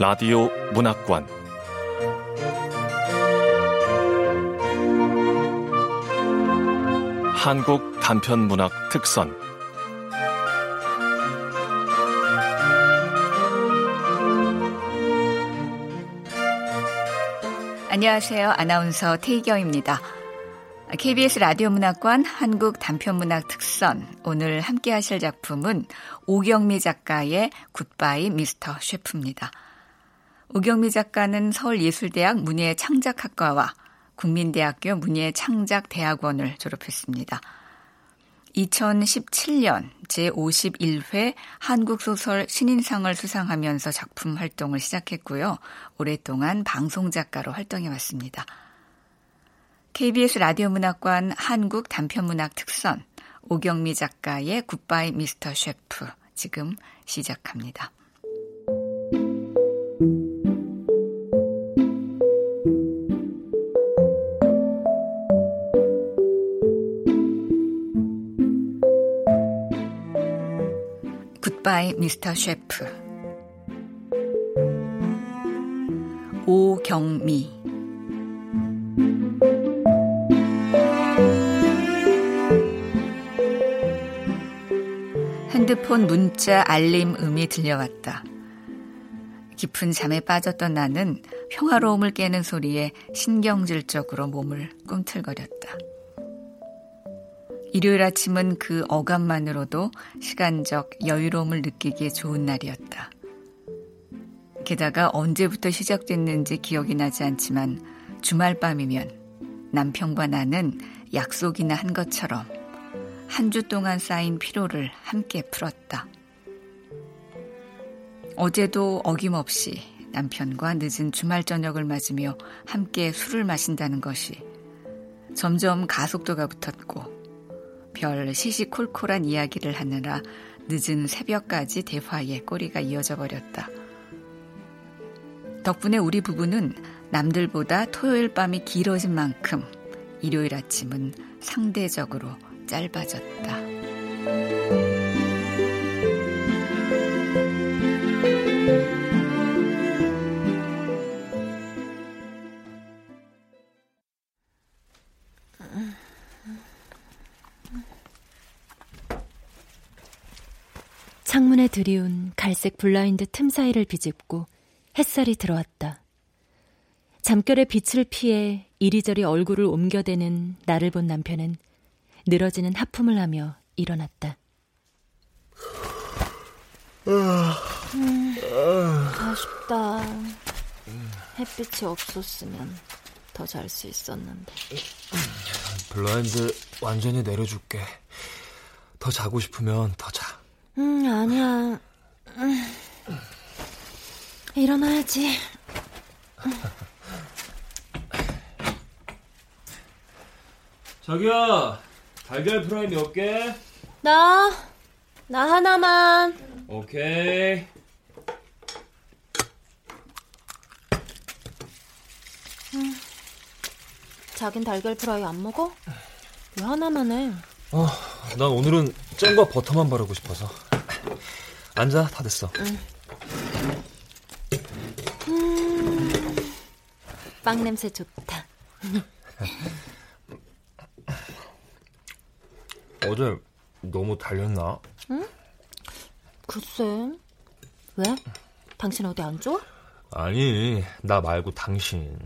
라디오 문학관 한국 단편 문학 특선 안녕하세요. 아나운서 태희경입니다. KBS 라디오 문학관 한국 단편문학 특선 오늘 함께 하실 작품은 오경미 작가의 굿바이 미스터 셰프입니다. 오경미 작가는 서울예술대학 문예창작학과와 국민대학교 문예창작대학원을 졸업했습니다. 2017년 제51회 한국소설 신인상을 수상하면서 작품 활동을 시작했고요. 오랫동안 방송작가로 활동해 왔습니다. KBS 라디오 문학관 한국 단편문학 특선 오경미 작가의 굿바이 미스터 셰프 지금 시작합니다. 굿바이 미스터 셰프 오경미 핸드폰 문자 알림 음이 들려왔다. 깊은 잠에 빠졌던 나는 평화로움을 깨는 소리에 신경질적으로 몸을 꿈틀거렸다. 일요일 아침은 그 어감만으로도 시간적 여유로움을 느끼기에 좋은 날이었다. 게다가 언제부터 시작됐는지 기억이 나지 않지만 주말 밤이면 남편과 나는 약속이나 한 것처럼 한 주 동안 쌓인 피로를 함께 풀었다. 어제도 어김없이 남편과 늦은 주말 저녁을 맞으며 함께 술을 마신다는 것이 점점 가속도가 붙었고 별 시시콜콜한 이야기를 하느라 늦은 새벽까지 대화에 꼬리가 이어져 버렸다. 덕분에 우리 부부는 남들보다 토요일 밤이 길어진 만큼 일요일 아침은 상대적으로 짧아졌다. 창문에 들이운 갈색 블라인드 틈 사이를 비집고 햇살이 들어왔다. 잠결에 빛을 피해 이리저리 얼굴을 옮겨대는 나를 본 남편은 늘어지는 하품을 하며 일어났다. 음, 아쉽다. 햇빛이 없었으면 더 잘 수 있었는데. 블라인드 완전히 내려줄게. 더 자고 싶으면 더 자. 음, 아니야. 음, 일어나야지. 자기야, 달걀 프라이 몇 개? 나, 나 하나만. 오케이. 음, 자긴 달걀 프라이 안 먹어? 왜 하나만 해? 어, 난 오늘은 잼과 버터만 바르고 싶어서. 앉아, 다 됐어. 응. 음, 빵 냄새 좋다. 어제 너무 달렸나? 응? 글쎄. 왜? 당신 어디 안 좋아? 아니, 나 말고 당신.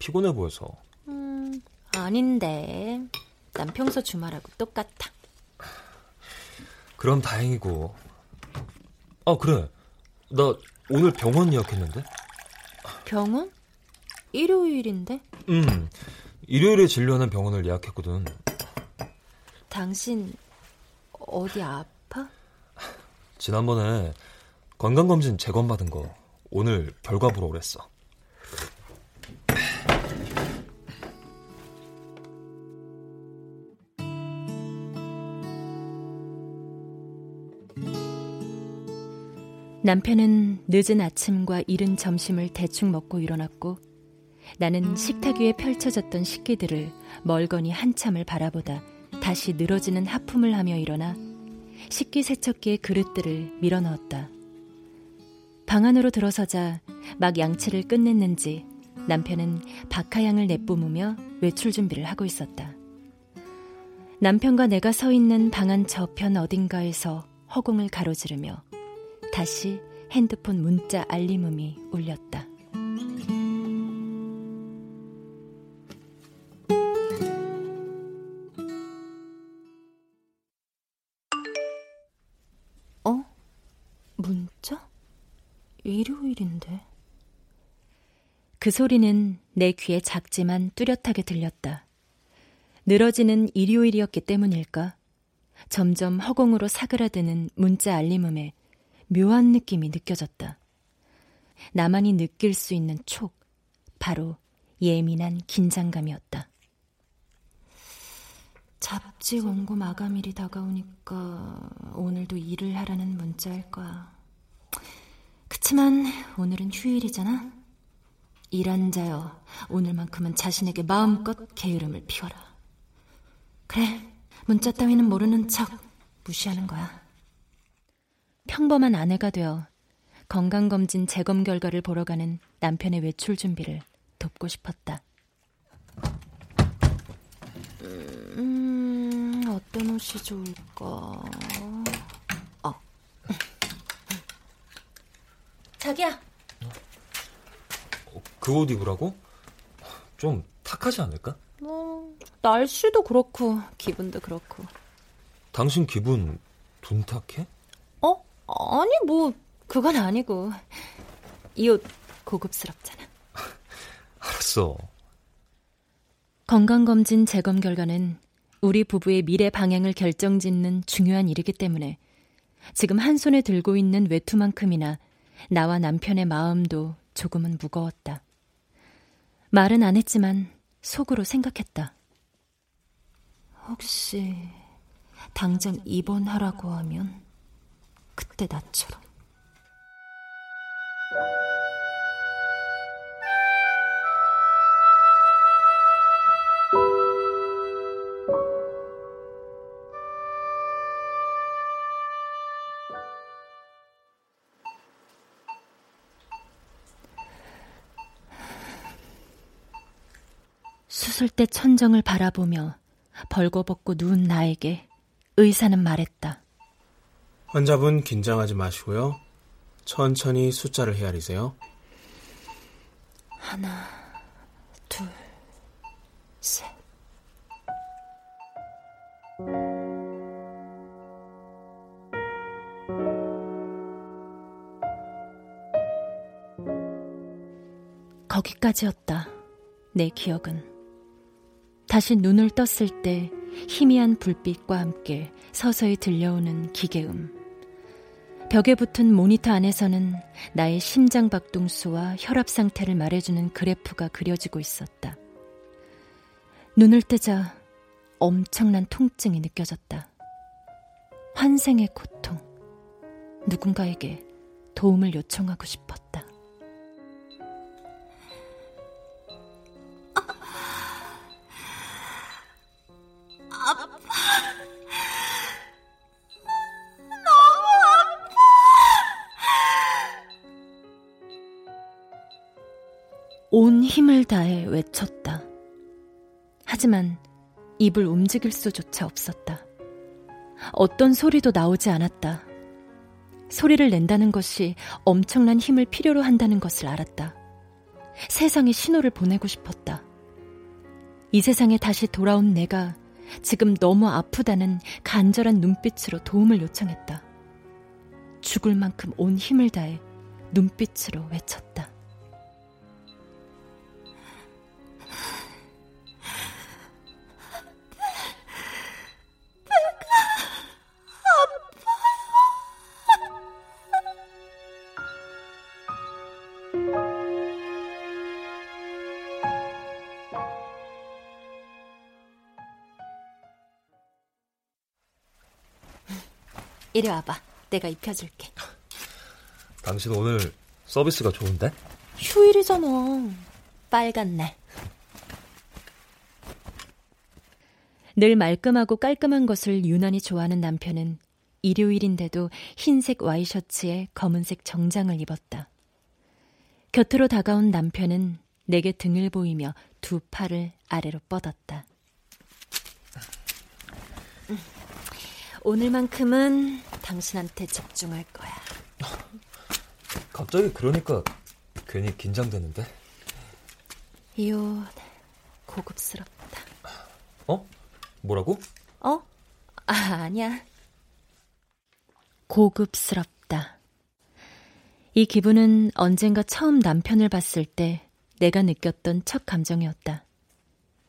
피곤해 보여서. 음, 아닌데. 난 평소 주말하고 똑같아. 그럼 다행이고. 아, 그래. 나 오늘 병원 예약했는데? 병원? 일요일인데? 음, 일요일에 진료하는 병원을 예약했거든. 당신 어디 아파? 지난번에 건강검진 재검 받은 거 오늘 결과 보러 오랬어. 남편은 늦은 아침과 이른 점심을 대충 먹고 일어났고 나는 식탁 위에 펼쳐졌던 식기들을 멀거니 한참을 바라보다 다시 늘어지는 하품을 하며 일어나 식기 세척기의 그릇들을 밀어 넣었다. 방 안으로 들어서자 막 양치를 끝냈는지 남편은 박하향을 내뿜으며 외출 준비를 하고 있었다. 남편과 내가 서 있는 방 안 저편 어딘가에서 허공을 가로지르며 다시 핸드폰 문자 알림음이 울렸다. 어? 문자? 일요일인데. 그 소리는 내 귀에 작지만 뚜렷하게 들렸다. 늘어지는 일요일이었기 때문일까? 점점 허공으로 사그라드는 문자 알림음에 묘한 느낌이 느껴졌다. 나만이 느낄 수 있는 촉, 바로 예민한 긴장감이었다. 잡지 원고 마감일이 다가오니까 오늘도 일을 하라는 문자일 거야. 그치만 오늘은 휴일이잖아? 일한 자여, 오늘만큼은 자신에게 마음껏 게으름을 피워라. 그래, 문자 따위는 모르는 척 무시하는 거야. 평범한 아내가 되어 건강검진 재검 결과를 보러 가는 남편의 외출 준비를 돕고 싶었다. 음, 어떤 옷이 좋을까? 어. 자기야, 그 옷 입으라고? 좀 탁하지 않을까? 뭐 날씨도 그렇고 기분도 그렇고. 당신 기분 둔탁해? 어? 아니 뭐 그건 아니고 이 옷 고급스럽잖아. 알았어. 건강검진 재검 결과는 우리 부부의 미래 방향을 결정 짓는 중요한 일이기 때문에 지금 한 손에 들고 있는 외투만큼이나 나와 남편의 마음도 조금은 무거웠다. 말은 안 했지만 속으로 생각했다. 혹시 당장 입원하라고 하면 그때 나처럼. 수술대 천정을 바라보며 벌거벗고 누운 나에게 의사는 말했다. 환자분 긴장하지 마시고요. 천천히 숫자를 헤아리세요. 하나, 둘, 셋. 거기까지였다. 내 기억은. 다시 눈을 떴을 때 희미한 불빛과 함께 서서히 들려오는 기계음. 벽에 붙은 모니터 안에서는 나의 심장 박동수와 혈압 상태를 말해주는 그래프가 그려지고 있었다. 눈을 뜨자 엄청난 통증이 느껴졌다. 환생의 고통. 누군가에게 도움을 요청하고 싶었다. 외쳤다. 하지만 입을 움직일 수조차 없었다. 어떤 소리도 나오지 않았다. 소리를 낸다는 것이 엄청난 힘을 필요로 한다는 것을 알았다. 세상에 신호를 보내고 싶었다. 이 세상에 다시 돌아온 내가 지금 너무 아프다는 간절한 눈빛으로 도움을 요청했다. 죽을 만큼 온 힘을 다해 눈빛으로 외쳤다. 이리 와봐. 내가 입혀줄게. 당신 오늘 서비스가 좋은데? 휴일이잖아. 빨간 날. 늘 말끔하고 깔끔한 것을 유난히 좋아하는 남편은 일요일인데도 흰색 와이셔츠에 검은색 정장을 입었다. 곁으로 다가온 남편은 내게 등을 보이며 두 팔을 아래로 뻗었다. 오늘만큼은 당신한테 집중할 거야. 갑자기 그러니까 괜히 긴장되는데. 이옷 고급스럽다. 어? 뭐라고? 어? 아, 아니야. 고급스럽다. 이 기분은 언젠가 처음 남편을 봤을 때 내가 느꼈던 첫 감정이었다.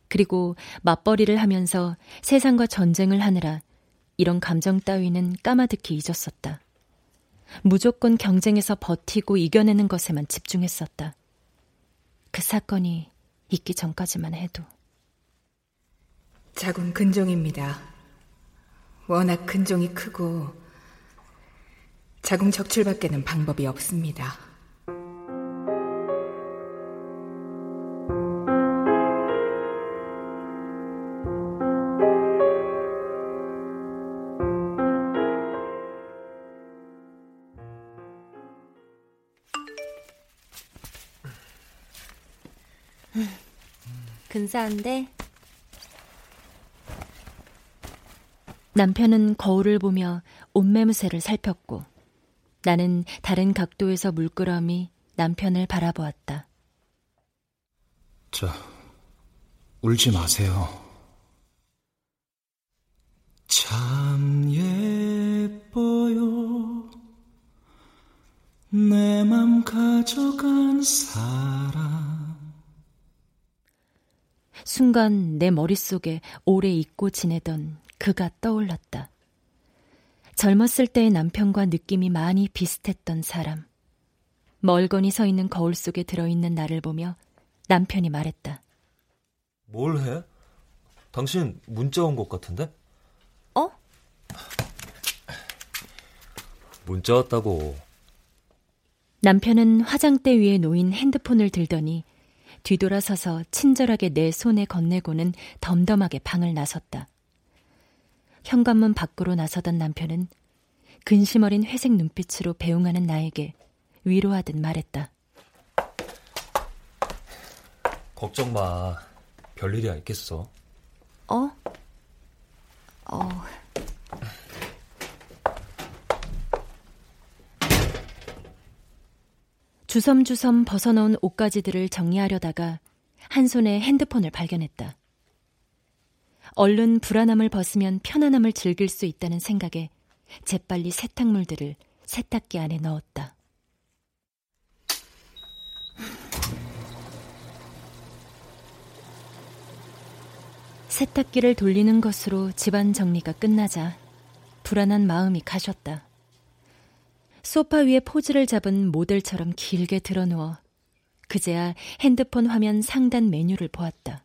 그리고 맞벌이를 하면서 세상과 전쟁을 하느라 이런 감정 따위는 까마득히 잊었었다. 무조건 경쟁에서 버티고 이겨내는 것에만 집중했었다. 그 사건이 있기 전까지만 해도. 자궁 근종입니다. 워낙 근종이 크고 자궁 적출밖에는 방법이 없습니다. 근사한데? 남편은 거울을 보며 옷매무새를 살폈고 나는 다른 각도에서 물끄러미 남편을 바라보았다. 자, 울지 마세요. 참 예뻐요. 내 맘 가져간 사람. 순간 내 머릿속에 오래 잊고 지내던 그가 떠올랐다. 젊었을 때의 남편과 느낌이 많이 비슷했던 사람. 멀거니 서 있는 거울 속에 들어있는 나를 보며 남편이 말했다. 뭘 해? 당신 문자 온 것 같은데? 어? 문자 왔다고. 남편은 화장대 위에 놓인 핸드폰을 들더니 뒤돌아서서 친절하게 내 손에 건네고는 덤덤하게 방을 나섰다. 현관문 밖으로 나서던 남편은 근심 어린 회색 눈빛으로 배웅하는 나에게 위로하듯 말했다. 걱정 마. 별일이야 있겠어. 어? 어. 주섬주섬 벗어놓은 옷가지들을 정리하려다가 한 손에 핸드폰을 발견했다. 얼른 불안함을 벗으면 편안함을 즐길 수 있다는 생각에 재빨리 세탁물들을 세탁기 안에 넣었다. 세탁기를 돌리는 것으로 집안 정리가 끝나자 불안한 마음이 가셨다. 소파 위에 포즈를 잡은 모델처럼 길게 드러누워 그제야 핸드폰 화면 상단 메뉴를 보았다.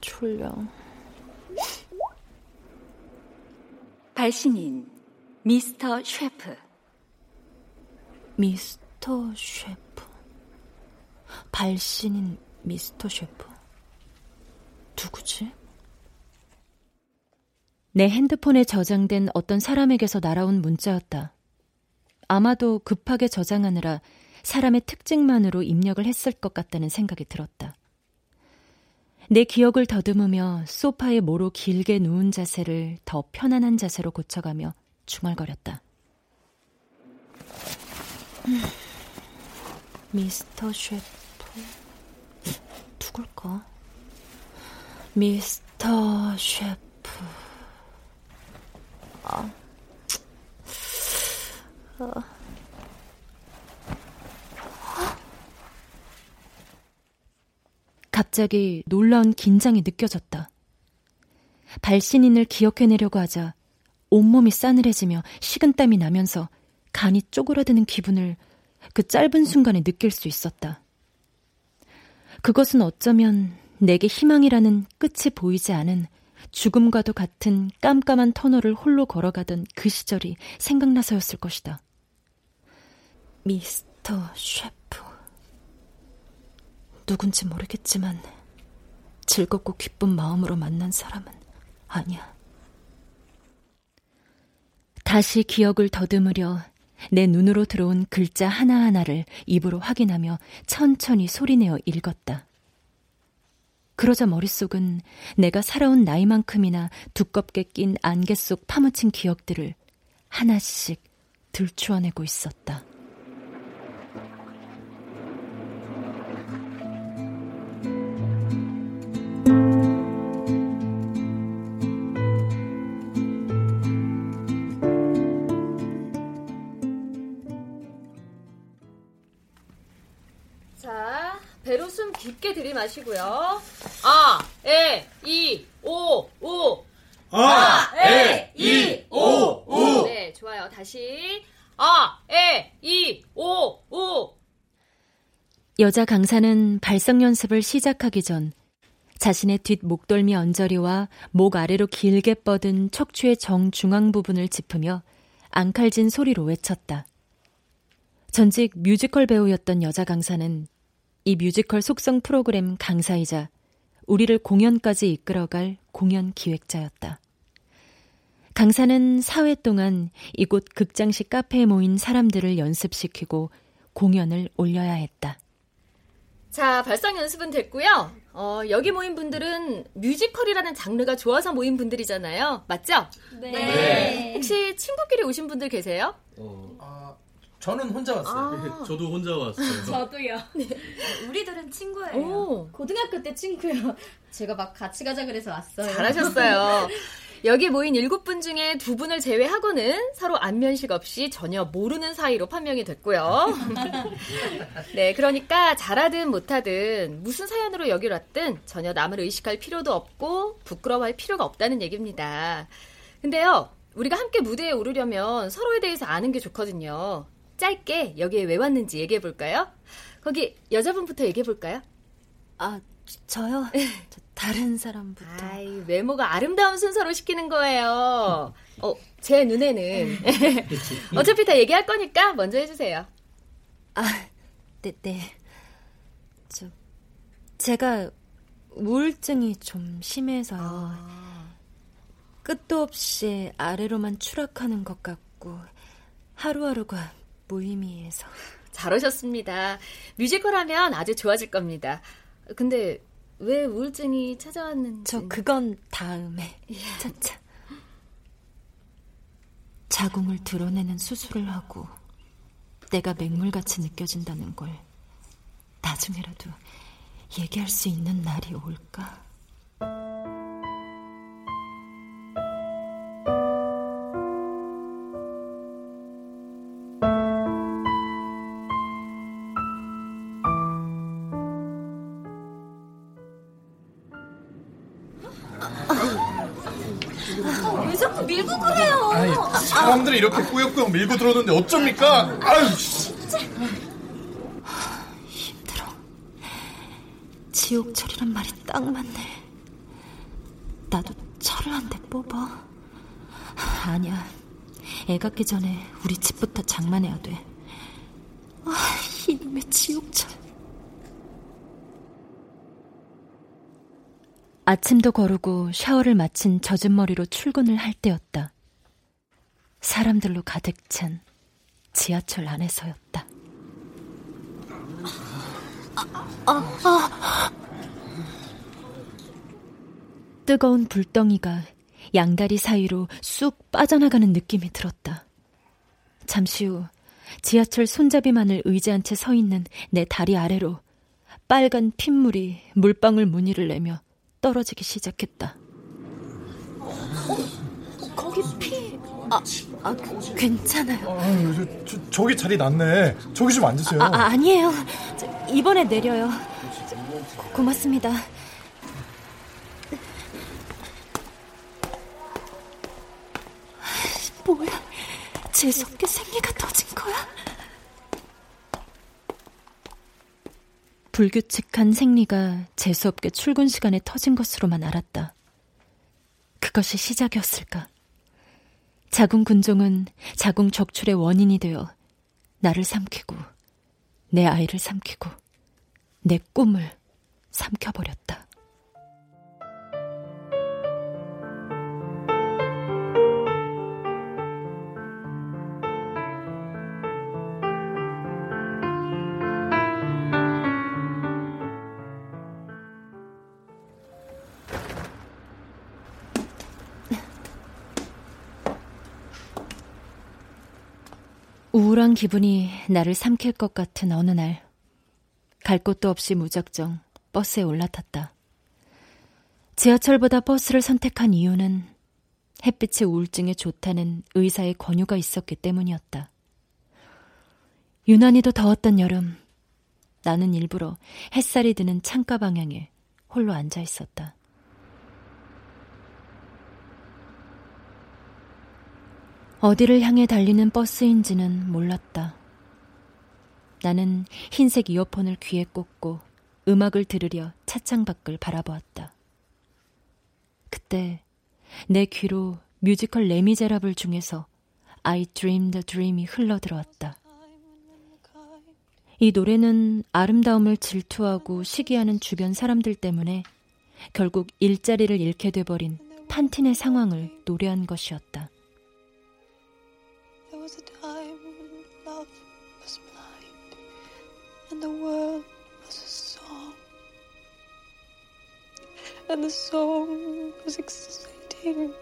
졸려. 발신인 미스터 셰프. 미스터 셰프. 발신인 미스터 셰프. 누구지? 내 핸드폰에 저장된 어떤 사람에게서 날아온 문자였다. 아마도 급하게 저장하느라 사람의 특징만으로 입력을 했을 것 같다는 생각이 들었다. 내 기억을 더듬으며 소파에 모로 길게 누운 자세를 더 편안한 자세로 고쳐가며 중얼거렸다. 음, 미스터 셰프 누굴까? 미스터 셰프 갑자기 놀라운 긴장이 느껴졌다. 발신인을 기억해내려고 하자 온몸이 싸늘해지며 식은땀이 나면서 간이 쪼그라드는 기분을 그 짧은 순간에 느낄 수 있었다. 그것은 어쩌면 내게 희망이라는 끝이 보이지 않은 죽음과도 같은 깜깜한 터널을 홀로 걸어가던 그 시절이 생각나서였을 것이다. 미스터 셰프. 누군지 모르겠지만 즐겁고 기쁜 마음으로 만난 사람은 아니야. 다시 기억을 더듬으려 내 눈으로 들어온 글자 하나하나를 입으로 확인하며 천천히 소리내어 읽었다. 그러자 머릿속은 내가 살아온 나이만큼이나 두껍게 낀 안개 속 파묻힌 기억들을 하나씩 들추어내고 있었다. 배로 숨 깊게 들이마시고요. 아, 에, 이, 오, 우. 아, 에, 이, 오, 우. 네, 좋아요. 다시. 아, 에, 이, 오, 우. 여자 강사는 발성 연습을 시작하기 전 자신의 뒷 목덜미 언저리와 목 아래로 길게 뻗은 척추의 정중앙 부분을 짚으며 앙칼진 소리로 외쳤다. 전직 뮤지컬 배우였던 여자 강사는 이 뮤지컬 속성 프로그램 강사이자 우리를 공연까지 이끌어갈 공연 기획자였다. 강사는 4회 동안 이곳 극장식 카페에 모인 사람들을 연습시키고 공연을 올려야 했다. 자, 발성 연습은 됐고요. 어, 여기 모인 분들은 뮤지컬이라는 장르가 좋아서 모인 분들이잖아요. 맞죠? 네. 네. 혹시 친구끼리 오신 분들 계세요? 어, 아, 저는 혼자 왔어요. 아. 저도 혼자 왔어요. 저도요. 네. 우리들은 친구예요. 오. 고등학교 때 친구요. 제가 막 같이 가자 그래서 왔어요. 잘하셨어요. 여기 모인 일곱 분 중에 두 분을 제외하고는 서로 안면식 없이 전혀 모르는 사이로 판명이 됐고요. 네, 그러니까 잘하든 못하든 무슨 사연으로 여기로 왔든 전혀 남을 의식할 필요도 없고 부끄러워할 필요가 없다는 얘기입니다. 근데요, 우리가 함께 무대에 오르려면 서로에 대해서 아는 게 좋거든요. 짧게 여기에 왜 왔는지 얘기해 볼까요? 거기 여자분부터 얘기해 볼까요? 아, 저요? 저 다른 사람부터. 아이, 외모가 아름다운 순서로 시키는 거예요. 어, 제 눈에는. 어차피 다 얘기할 거니까 먼저 해주세요. 아, 네, 네. 저, 제가 우울증이 좀 심해서요. 아. 끝도 없이 아래로만 추락하는 것 같고, 하루하루가 무의미해서. 잘하셨습니다. 뮤지컬 하면 아주 좋아질 겁니다. 근데 왜 우울증이 찾아왔는지. 저 그건 다음에. 예. 차차. 자궁을 드러내는 수술을 하고 내가 맹물같이 느껴진다는 걸 나중에라도 얘기할 수 있는 날이 올까? 사람들이 이렇게 꾸역꾸역 밀고 들어오는데 어쩝니까? 아유, 진짜. 힘들어. 지옥철이란 말이 딱 맞네. 나도 철을 한 대 뽑아. 아니야. 애 갖기 전에 우리 집부터 장만해야 돼. 아, 이놈의 지옥철. 아침도 거르고 샤워를 마친 젖은 머리로 출근을 할 때였다. 사람들로 가득 찬 지하철 안에서였다. 아, 아, 아. 뜨거운 불덩이가 양다리 사이로 쑥 빠져나가는 느낌이 들었다. 잠시 후 지하철 손잡이만을 의지한 채 서 있는 내 다리 아래로 빨간 핏물이 물방울 무늬를 내며 떨어지기 시작했다. 어? 거기 피... 아, 아 괜찮아요. 아, 저, 저, 기 자리 났네. 저기 좀 앉으세요. 아, 아 니에요 이번에 내려요. 고, 고맙습니다. 뭐야? 재수없게 생리가 터진 거야? 불규칙한 생리가 재수없게 출근 시간에 터진 것으로만 알았다. 그것이 시작이었을까? 자궁 근종은 자궁 적출의 원인이 되어 나를 삼키고 내 아이를 삼키고 내 꿈을 삼켜버렸다. 우울한 기분이 나를 삼킬 것 같은 어느 날, 갈 곳도 없이 무작정 버스에 올라탔다. 지하철보다 버스를 선택한 이유는 햇빛이 우울증에 좋다는 의사의 권유가 있었기 때문이었다. 유난히도 더웠던 여름, 나는 일부러 햇살이 드는 창가 방향에 홀로 앉아 있었다. 어디를 향해 달리는 버스인지는 몰랐다. 나는 흰색 이어폰을 귀에 꽂고 음악을 들으려 차창 밖을 바라보았다. 그때 내 귀로 뮤지컬 레미제라블 중에서 I Dreamed a Dream이 흘러들어왔다. 이 노래는 아름다움을 질투하고 시기하는 주변 사람들 때문에 결국 일자리를 잃게 돼버린 판틴의 상황을 노래한 것이었다. The world was a song. And the song was exciting.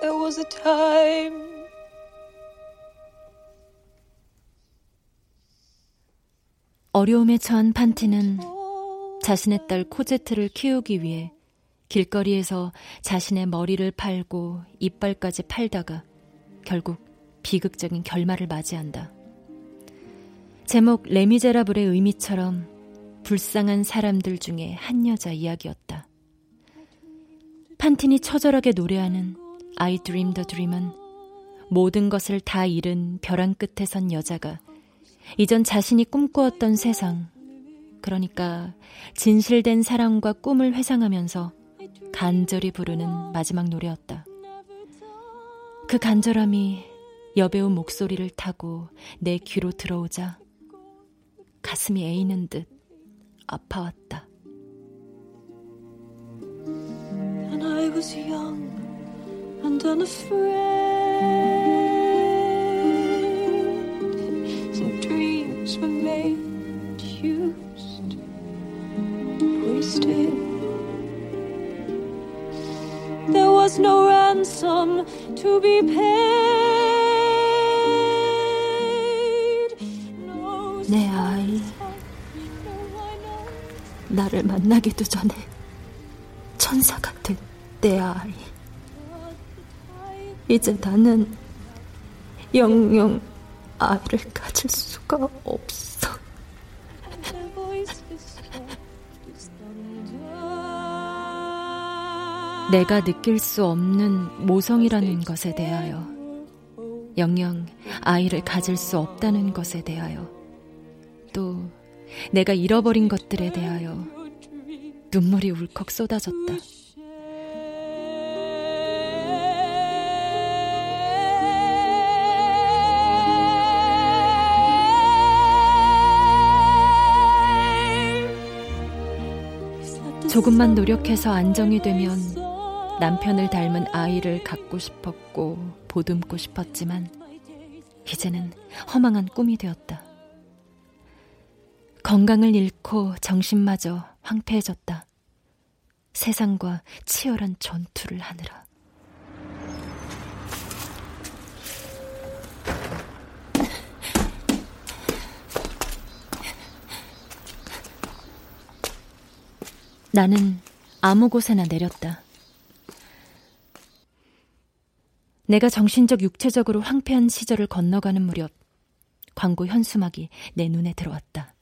There was a time 어려움에 처한 판티는 자신의 딸 코제트를 키우기 위해 길거리에서 자신의 머리를 팔고 이빨까지 팔다가 결국 비극적인 결말을 맞이한다. 제목 레미제라블의 의미처럼 불쌍한 사람들 중에 한 여자 이야기였다. 판틴이 처절하게 노래하는 I Dream the Dream은 모든 것을 다 잃은 벼랑 끝에 선 여자가 이전 자신이 꿈꾸었던 세상, 그러니까 진실된 사랑과 꿈을 회상하면서 간절히 부르는 마지막 노래였다. 그 간절함이 여배우 목소리를 타고 내 귀로 들어오자 가슴이 애이는 듯 아파왔다. And I was young and unafraid. were made, used, wasted. There was no ransom to be paid. 내 아이, 나를 만나기도 전에 천사 같은 내 아이. 이제 나는 영영 아이를 가질 수가 없어. 내가 느낄 수 없는 모성이라는 것에 대하여, 영영 아이를 가질 수 없다는 것에 대하여, 또 내가 잃어버린 것들에 대하여 눈물이 울컥 쏟아졌다. 조금만 노력해서 안정이 되면 남편을 닮은 아이를 갖고 싶었고 보듬고 싶었지만 이제는 허망한 꿈이 되었다. 건강을 잃고 정신마저 황폐해졌다. 세상과 치열한 전투를 하느라. 나는 아무 곳에나 내렸다. 내가 정신적 육체적으로 황폐한 시절을 건너가는 무렵 광고 현수막이 내 눈에 들어왔다.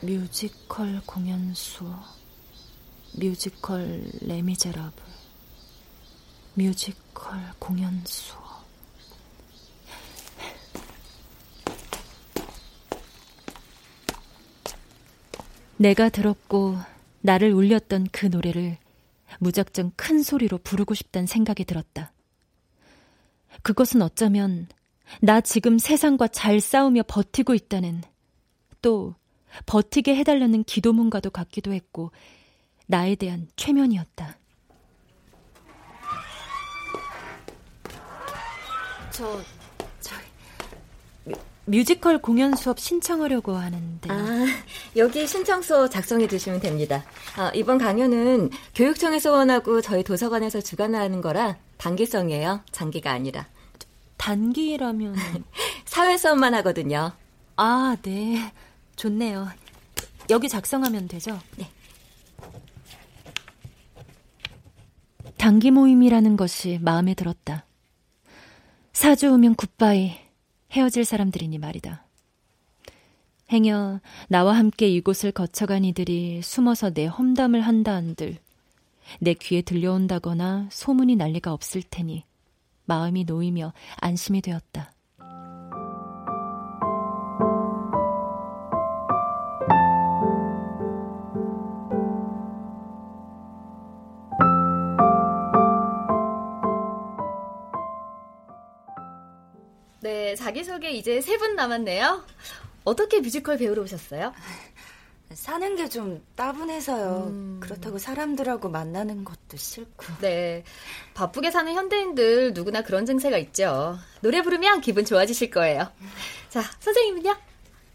뮤지컬 공연 수업, 뮤지컬 레미제라블, 뮤지컬 공연 수업. 내가 들었고 나를 울렸던 그 노래를 무작정 큰 소리로 부르고 싶다는 생각이 들었다. 그것은 어쩌면 나 지금 세상과 잘 싸우며 버티고 있다는 또 버티게 해달라는 기도문과도 같기도 했고 나에 대한 최면이었다. 저, 저, 뮤지컬 공연 수업 신청하려고 하는데. 아, 여기 신청서 작성해 주시면 됩니다. 아, 이번 강연은 교육청에서 원하고 저희 도서관에서 주관하는 거라 단기성이에요. 장기가 아니라. 단기라면 사회 수업만 하거든요. 아, 네. 좋네요. 여기 작성하면 되죠? 네. 단기 모임이라는 것이 마음에 들었다. 사주 오면 굿바이 헤어질 사람들이니 말이다. 행여 나와 함께 이곳을 거쳐간 이들이 숨어서 내 험담을 한다 한들 내 귀에 들려온다거나 소문이 날 리가 없을 테니 마음이 놓이며 안심이 되었다. 네, 자기소개 이제 세 분 남았네요. 어떻게 뮤지컬 배우러 오셨어요? 사는 게 좀 따분해서요. 음... 그렇다고 사람들하고 만나는 것도 싫고. 네. 바쁘게 사는 현대인들 누구나 그런 증세가 있죠. 노래 부르면 기분 좋아지실 거예요. 자, 선생님은요?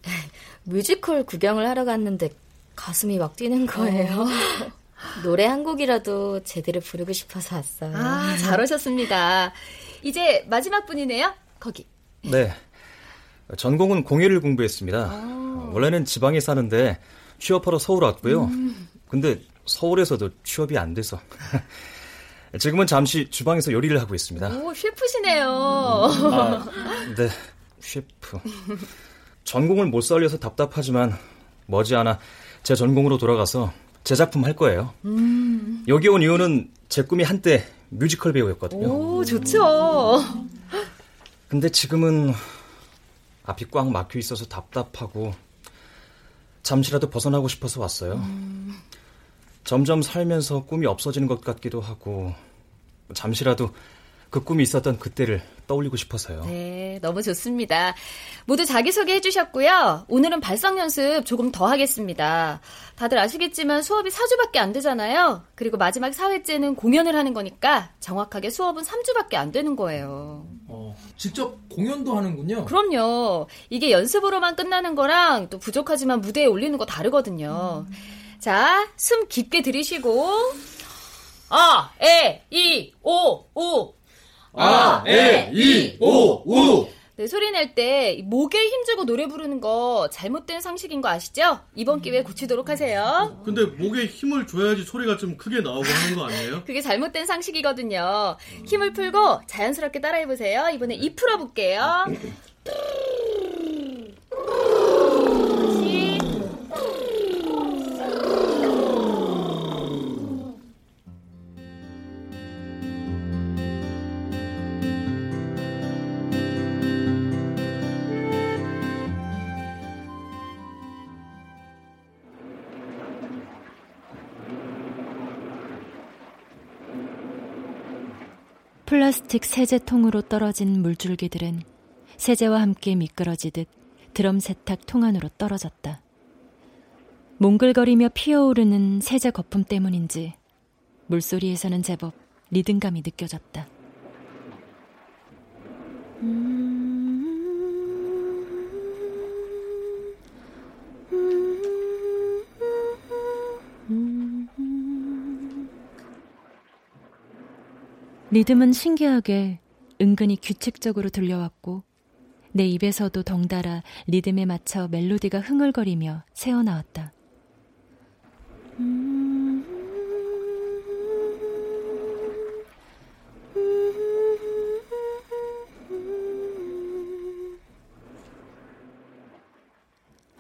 뮤지컬 구경을 하러 갔는데 가슴이 막 뛰는 거예요. 어. 노래 한 곡이라도 제대로 부르고 싶어서 왔어요. 아, 잘 오셨습니다. 이제 마지막 분이네요. 거기. 네. 전공은 공예를 공부했습니다. 아. 원래는 지방에 사는데 취업하러 서울 왔고요. 음. 근데 서울에서도 취업이 안 돼서. 지금은 잠시 주방에서 요리를 하고 있습니다. 오, 셰프시네요. 아, 네, 셰프. 전공을 못 살려서 답답하지만 머지않아 제 전공으로 돌아가서 제 작품 할 거예요. 음. 여기 온 이유는 제 꿈이 한때 뮤지컬 배우였거든요. 오, 좋죠. 근데 지금은 앞이 꽉 막혀 있어서 답답하고 잠시라도 벗어나고 싶어서 왔어요. 음. 점점 살면서 꿈이 없어지는 것 같기도 하고 잠시라도 그 꿈이 있었던 그때를 떠올리고 싶어서요. 네, 너무 좋습니다. 모두 자기소개 해주셨고요. 오늘은 발성 연습 조금 더 하겠습니다. 다들 아시겠지만 수업이 4주밖에 안 되잖아요. 그리고 마지막 4회째는 공연을 하는 거니까 정확하게 수업은 3주밖에 안 되는 거예요. 어, 직접 공연도 하는군요. 그럼요. 이게 연습으로만 끝나는 거랑 또 부족하지만 무대에 올리는 거 다르거든요. 음. 자, 숨 깊게 들이쉬고 아, 에, 이, 오, 우. 아, 에, 이, 오, 우. 네, 소리 낼 때 목에 힘주고 노래 부르는 거 잘못된 상식인 거 아시죠? 이번 기회에 고치도록 하세요. 근데 목에 힘을 줘야지 소리가 좀 크게 나오고 하는 거 아니에요? 그게 잘못된 상식이거든요. 힘을 풀고 자연스럽게 따라해 보세요. 이번에 입 풀어 볼게요. 플라스틱 세제통으로 떨어진 물줄기들은 세제와 함께 미끄러지듯 드럼 세탁 통 안으로 떨어졌다. 몽글거리며 피어오르는 세제 거품 때문인지 물소리에서는 제법 리듬감이 느껴졌다. 음... 리듬은 신기하게 은근히 규칙적으로 들려왔고 내 입에서도 덩달아 리듬에 맞춰 멜로디가 흥얼거리며 새어나왔다.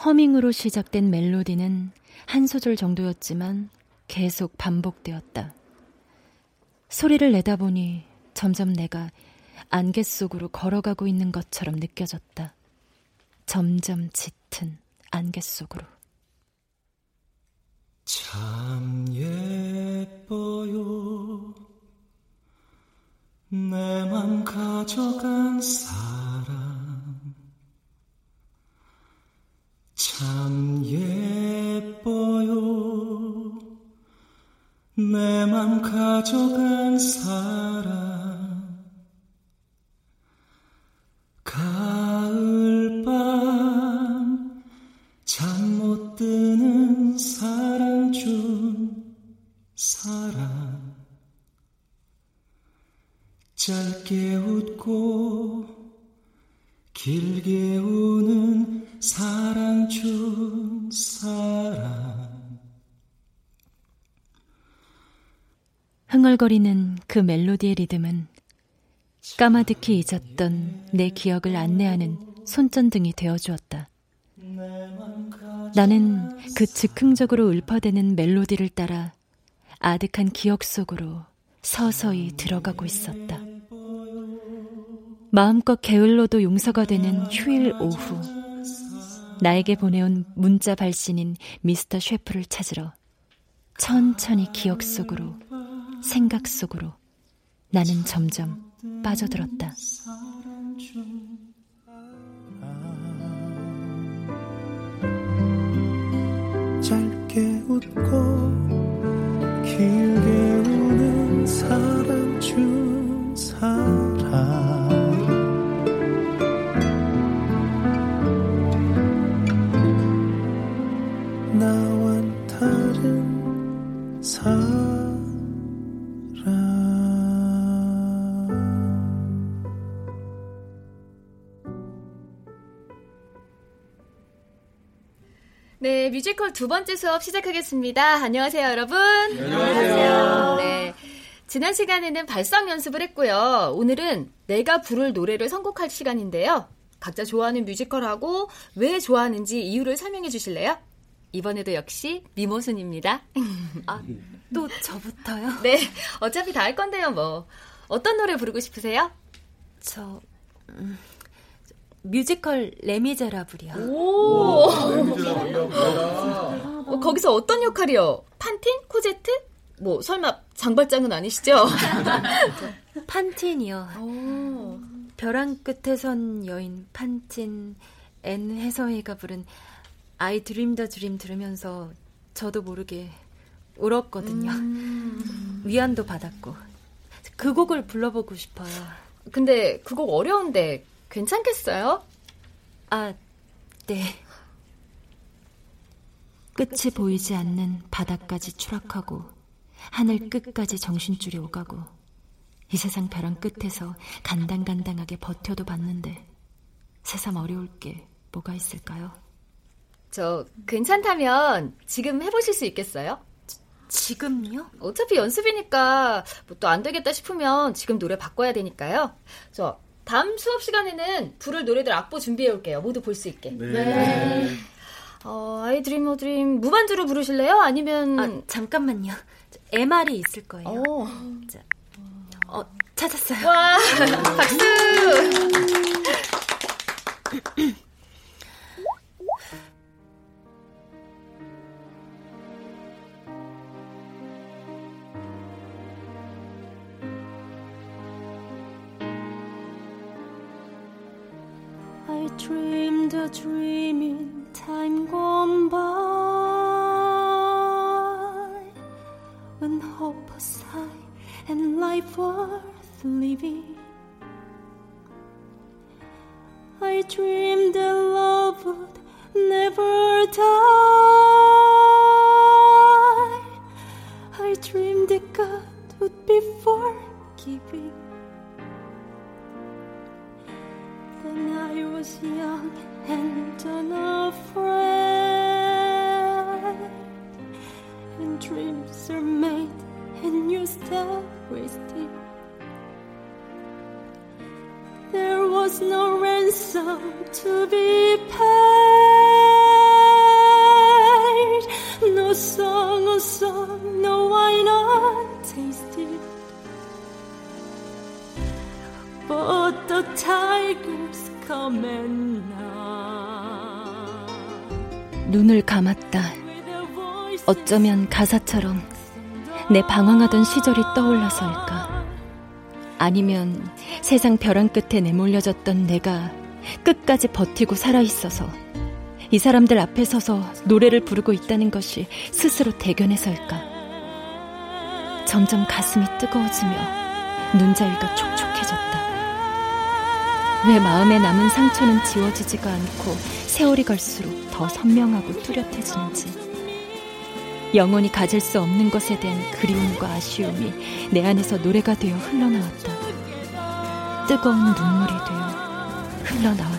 허밍으로 시작된 멜로디는 한 소절 정도였지만 계속 반복되었다. 소리를 내다보니 점점 내가 안개 속으로 걸어가고 있는 것처럼 느껴졌다. 점점 짙은 안개 속으로. 참 예뻐요. 내 맘 가져간 사람. 참 예뻐요. 내 맘 가져간 사랑 가을밤 잠 못 드는 사랑 준 사랑 짧게 웃고 길게 우는 사랑 준 사랑 흥얼거리는 그 멜로디의 리듬은 까마득히 잊었던 내 기억을 안내하는 손전등이 되어주었다. 나는 그 즉흥적으로 읊어대는 멜로디를 따라 아득한 기억 속으로 서서히 들어가고 있었다. 마음껏 게을러도 용서가 되는 휴일 오후. 나에게 보내온 문자 발신인 미스터 셰프를 찾으러 천천히 기억 속으로, 생각 속으로 나는 점점 빠져들었다. 짧게 웃고 길게 우는 사랑 준 사람 뮤지컬 두 번째 수업 시작하겠습니다. 안녕하세요, 여러분. 안녕하세요. 네. 지난 시간에는 발성 연습을 했고요. 오늘은 내가 부를 노래를 선곡할 시간인데요. 각자 좋아하는 뮤지컬하고 왜 좋아하는지 이유를 설명해 주실래요? 이번에도 역시 미모순입니다. 아, 또 저부터요? 네, 어차피 다 할 건데요, 뭐. 어떤 노래 부르고 싶으세요? 저, 음, 뮤지컬 레미제라블이요. 오! 어, 거기서 어떤 역할이요? 판틴? 코제트? 뭐 설마 장발장은 아니시죠? 판틴이요. 벼랑 끝에 선 여인 판틴 앤 해서웨이가 부른 I Dreamed a Dream 들으면서 저도 모르게 울었거든요. 음. 위안도 받았고 그 곡을 불러보고 싶어요. 근데 그 곡 어려운데 괜찮겠어요? 아, 네. 끝이 보이지 않는 바닥까지 추락하고 하늘 끝까지 정신줄이 오가고 이 세상 벼랑 끝에서 간당간당하게 버텨도 봤는데 세상 어려울 게 뭐가 있을까요? 저 괜찮다면 지금 해보실 수 있겠어요? 지금요? 어차피 연습이니까 뭐 또 안 되겠다 싶으면 지금 노래 바꿔야 되니까요. 저 다음 수업 시간에는 부를 노래들 악보 준비해 올게요. 모두 볼 수 있게. 네. 어, 아이 드림 어 드림 무반주로 부르실래요? 아니면 아, 잠깐만요. MR이 있을 거예요. 오. 자, 어, 찾았어요. 와, 박수! dreamed a dream in time gone by when hope was high and life worth living. I dreamed that love 어쩌면 가사처럼 내 방황하던 시절이 떠올라서일까. 아니면 세상 벼랑 끝에 내몰려졌던 내가 끝까지 버티고 살아있어서 이 사람들 앞에 서서 노래를 부르고 있다는 것이 스스로 대견해서일까. 점점 가슴이 뜨거워지며 눈자위가 촉촉해졌다. 왜 마음에 남은 상처는 지워지지가 않고 세월이 갈수록 더 선명하고 뚜렷해지는지. 영원히 가질 수 없는 것에 대한 그리움과 아쉬움이 내 안에서 노래가 되어 흘러나왔다. 뜨거운 눈물이 되어 흘러나왔다.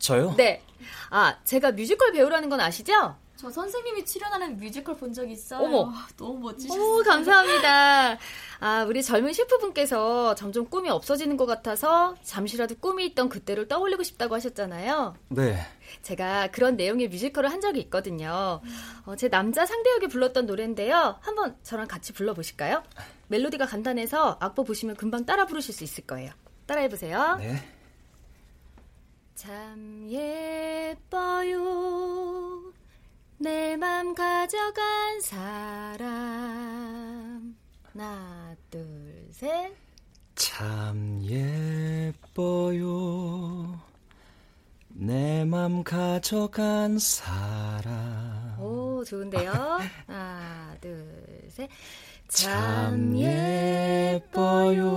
저요? 네. 아, 제가 뮤지컬 배우라는 건 아시죠? 저 선생님이 출연하는 뮤지컬 본 적 있어요. 어머. 너무 멋지셨어요. 오, 감사합니다. 아, 우리 젊은 셰프분께서 점점 꿈이 없어지는 것 같아서 잠시라도 꿈이 있던 그때를 떠올리고 싶다고 하셨잖아요. 네. 제가 그런 내용의 뮤지컬을 한 적이 있거든요. 어, 제 남자 상대 역이 불렀던 노래인데요. 한번 저랑 같이 불러보실까요? 멜로디가 간단해서 악보 보시면 금방 따라 부르실 수 있을 거예요. 따라해보세요. 네. 참 예뻐요. 내 맘 가져간 사람. 하나, 둘, 셋. 참 예뻐요. 내 맘 가져간 사람. 오, 좋은데요. 하나, 둘, 셋. 참 예뻐요.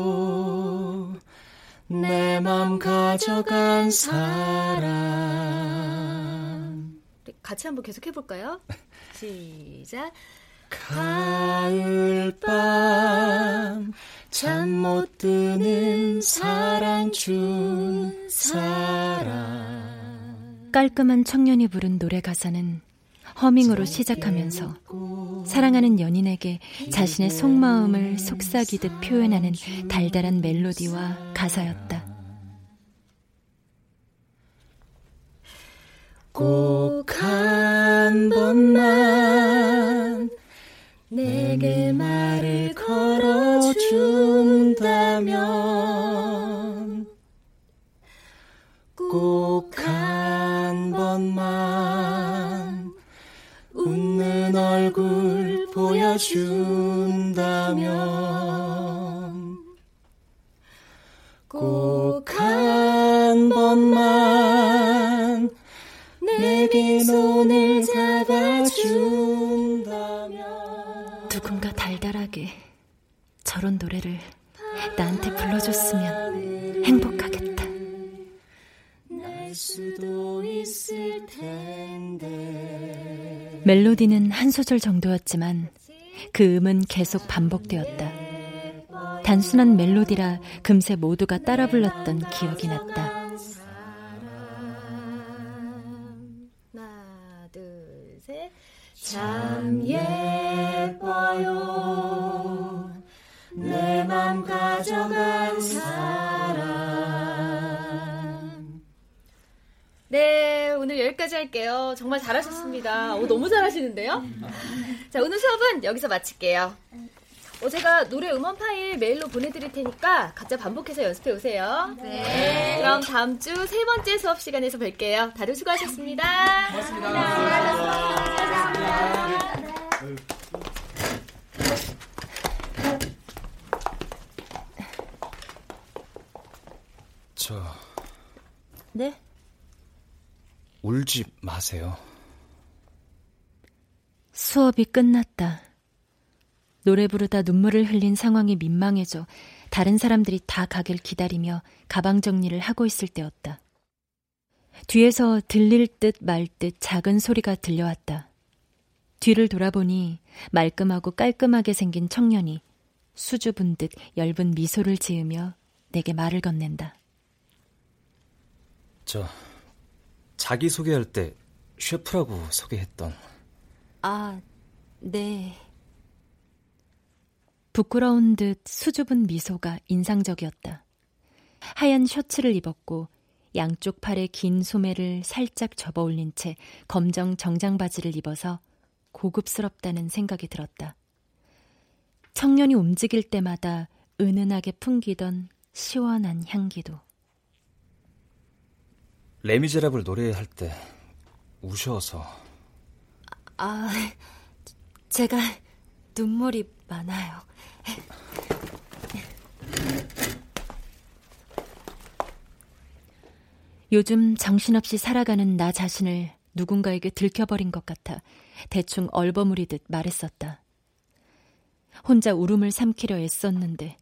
내 맘 가져간 사람. 같이 한번 계속 해볼까요? 시작. 가을밤 잠 못 드는 사랑 준 사람 깔끔한 청년이 부른 노래 가사는 허밍으로 시작하면서 사랑하는 연인에게 자신의 속마음을 속삭이듯 표현하는 달달한 멜로디와 가사였다. 꼭 한 번만 내게 말을 걸어준다면 꼭 준다면 꼭 한 번만 내게 손을 잡아준다면 누군가 달달하게 저런 노래를 나한테 불러줬으면 행복하겠다. 날 수도 있을 텐데 멜로디는 한 소절 정도였지만 그 음은 계속 반복되었다. 단순한 멜로디라 금세 모두가 따라 불렀던 기억이 났다. 하나, 둘, 셋. 참 예뻐요 여기까지 할게요. 정말 잘하셨습니다. 오, 너무 잘하시는데요? 자, 오늘 수업은 여기서 마칠게요. 어, 제가 노래 음원 파일 메일로 보내드릴 테니까 각자 반복해서 연습해 오세요. 네. 그럼 다음 주 세 번째 수업 시간에서 뵐게요. 다들 수고하셨습니다. 저 네? 울지 마세요 수업이 끝났다. 노래 부르다 눈물을 흘린 상황이 민망해져 다른 사람들이 다 가길 기다리며 가방 정리를 하고 있을 때였다. 뒤에서 들릴 듯 말 듯 작은 소리가 들려왔다. 뒤를 돌아보니 말끔하고 깔끔하게 생긴 청년이 수줍은 듯 엷은 미소를 지으며 내게 말을 건넨다. 저 자기 소개할 때 셰프라고 소개했던 아, 네. 부끄러운 듯 수줍은 미소가 인상적이었다. 하얀 셔츠를 입었고 양쪽 팔에 긴 소매를 살짝 접어 올린 채 검정 정장 바지를 입어서 고급스럽다는 생각이 들었다. 청년이 움직일 때마다 은은하게 풍기던 시원한 향기도. 레미제라블 노래할 때 우셔서. 아, 제가 눈물이 많아요. 요즘 정신없이 살아가는 나 자신을 누군가에게 들켜버린 것 같아 대충 얼버무리듯 말했었다. 혼자 울음을 삼키려 애썼는데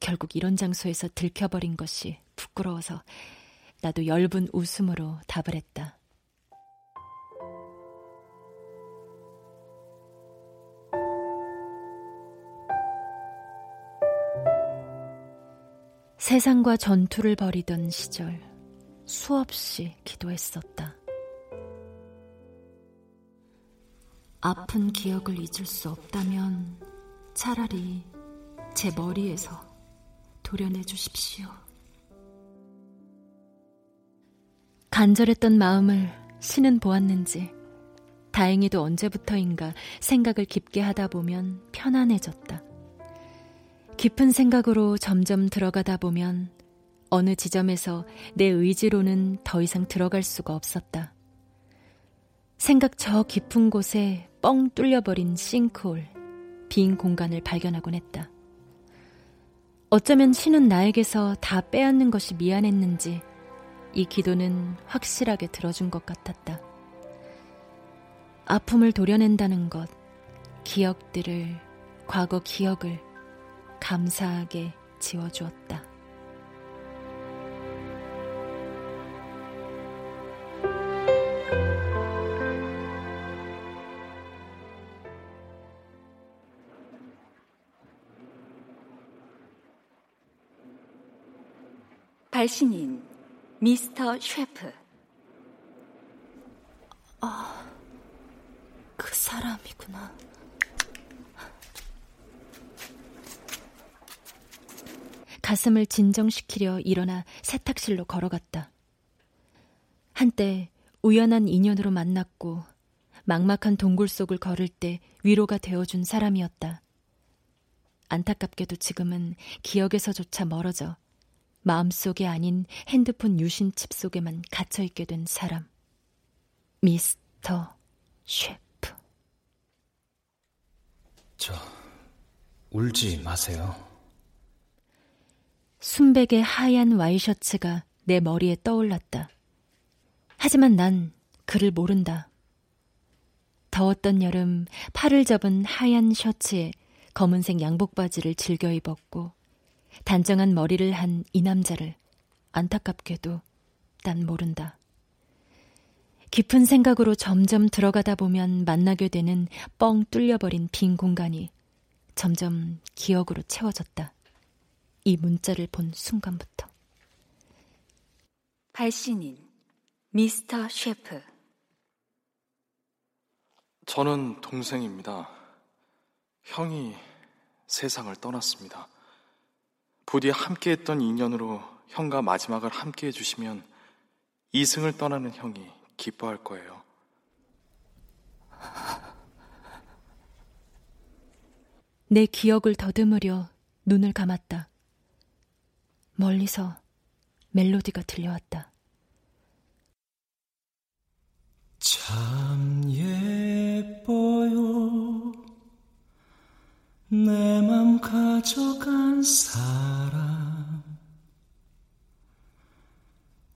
결국 이런 장소에서 들켜버린 것이 부끄러워서 나도 엷은 웃음으로 답을 했다. 세상과 전투를 벌이던 시절 수없이 기도했었다. 아픈 기억을 잊을 수 없다면 차라리 제 머리에서 도려내 주십시오. 간절했던 마음을 신은 보았는지 다행히도 언제부터인가 생각을 깊게 하다 보면 편안해졌다. 깊은 생각으로 점점 들어가다 보면 어느 지점에서 내 의지로는 더 이상 들어갈 수가 없었다. 생각 저 깊은 곳에 뻥 뚫려버린 싱크홀, 빈 공간을 발견하곤 했다. 어쩌면 신은 나에게서 다 빼앗는 것이 미안했는지 이 기도는 확실하게 들어준 것 같았다. 아픔을 도려낸다는 것, 기억들을, 과거 기억을 감사하게 지워주었다. 발신인 미스터 셰프. 아, 그 사람이구나. 가슴을 진정시키려 일어나 세탁실로 걸어갔다. 한때 우연한 인연으로 만났고 막막한 동굴 속을 걸을 때 위로가 되어준 사람이었다. 안타깝게도 지금은 기억에서조차 멀어져 마음속에 아닌 핸드폰 유심칩 속에만 갇혀있게 된 사람. 미스터 셰프. 저, 울지 마세요. 순백의 하얀 와이셔츠가 내 머리에 떠올랐다. 하지만 난 그를 모른다. 더웠던 여름 팔을 접은 하얀 셔츠에 검은색 양복 바지를 즐겨 입었고 단정한 머리를 한 이 남자를 안타깝게도 난 모른다. 깊은 생각으로 점점 들어가다 보면 만나게 되는 뻥 뚫려버린 빈 공간이 점점 기억으로 채워졌다. 이 문자를 본 순간부터. 발신인 미스터 셰프. 저는 동생입니다. 형이 세상을 떠났습니다. 부디 함께했던 인연으로 형과 마지막을 함께 해 주시면 이승을 떠나는 형이 기뻐할 거예요. 내 기억을 더듬으려 눈을 감았다. 멀리서 멜로디가 들려왔다. 참 예뻐요 내 맘 가져간 사람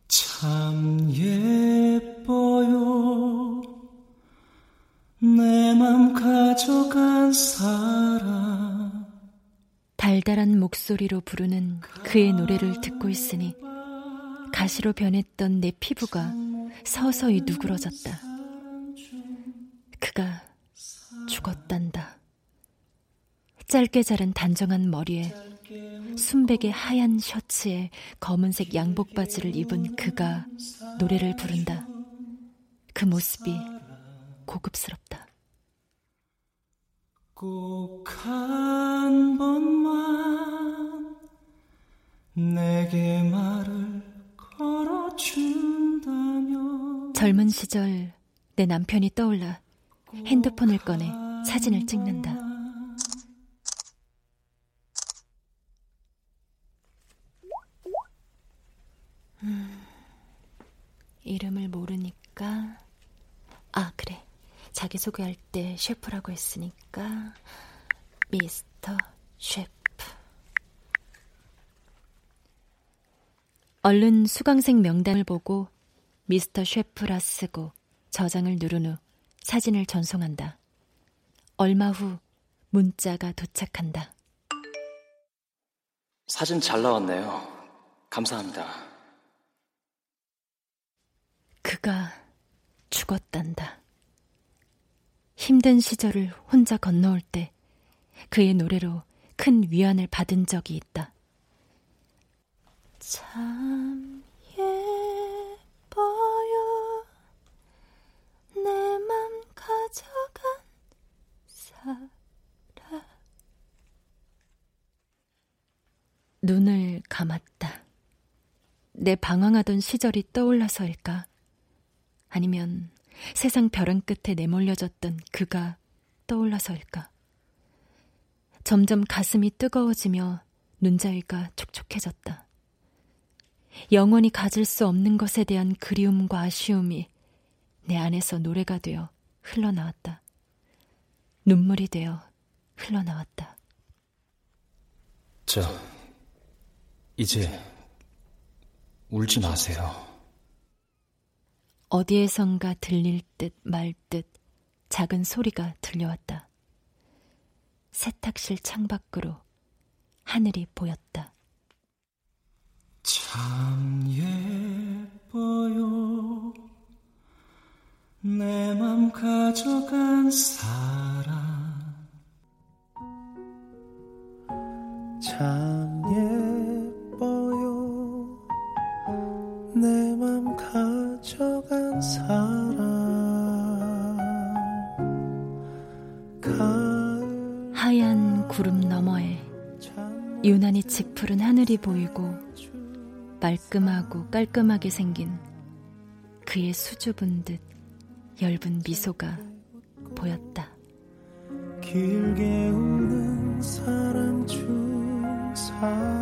참 예뻐요 내 맘 가져간 사람 달달한 목소리로 부르는 그의 노래를 듣고 있으니 가시로 변했던 내 피부가 서서히 누그러졌다. 그가 죽었단다. 짧게 자른 단정한 머리에 순백의 하얀 셔츠에 검은색 양복 바지를 입은 그가 노래를 부른다. 그 모습이 고급스럽다. 꼭 한 번만 내게 말을 걸어줘 젊은 시절 내 남편이 떠올라 핸드폰을 꺼내 사진을 찍는다. 음, 이름을 모르니까 아 그래 자기소개할 때 셰프라고 했으니까 미스터 셰프 얼른 수강생 명단을 보고 미스터 셰프라 쓰고 저장을 누른 후 사진을 전송한다. 얼마 후 문자가 도착한다. 사진 잘 나왔네요. 감사합니다. 그가 죽었단다. 힘든 시절을 혼자 건너올 때 그의 노래로 큰 위안을 받은 적이 있다. 참 예뻐요 내 맘 가져간 사람 눈을 감았다. 내 방황하던 시절이 떠올라서일까? 아니면 세상 벼랑 끝에 내몰려졌던 그가 떠올라서일까? 점점 가슴이 뜨거워지며 눈자위가 촉촉해졌다. 영원히 가질 수 없는 것에 대한 그리움과 아쉬움이 내 안에서 노래가 되어 흘러나왔다. 눈물이 되어 흘러나왔다. 저, 이제 울지 마세요. 어디에선가 들릴 듯 말 듯 작은 소리가 들려왔다. 세탁실 창밖으로 하늘이 보였다. 참 예뻐요 내 맘 가져간 사람 참 예뻐요 하얀 구름 너머에 유난히 짙푸른 하늘이 보이고 말끔하고 깔끔하게 생긴 그의 수줍은 듯 엷은 미소가 보였다. 길게 웃는 사람 중 사람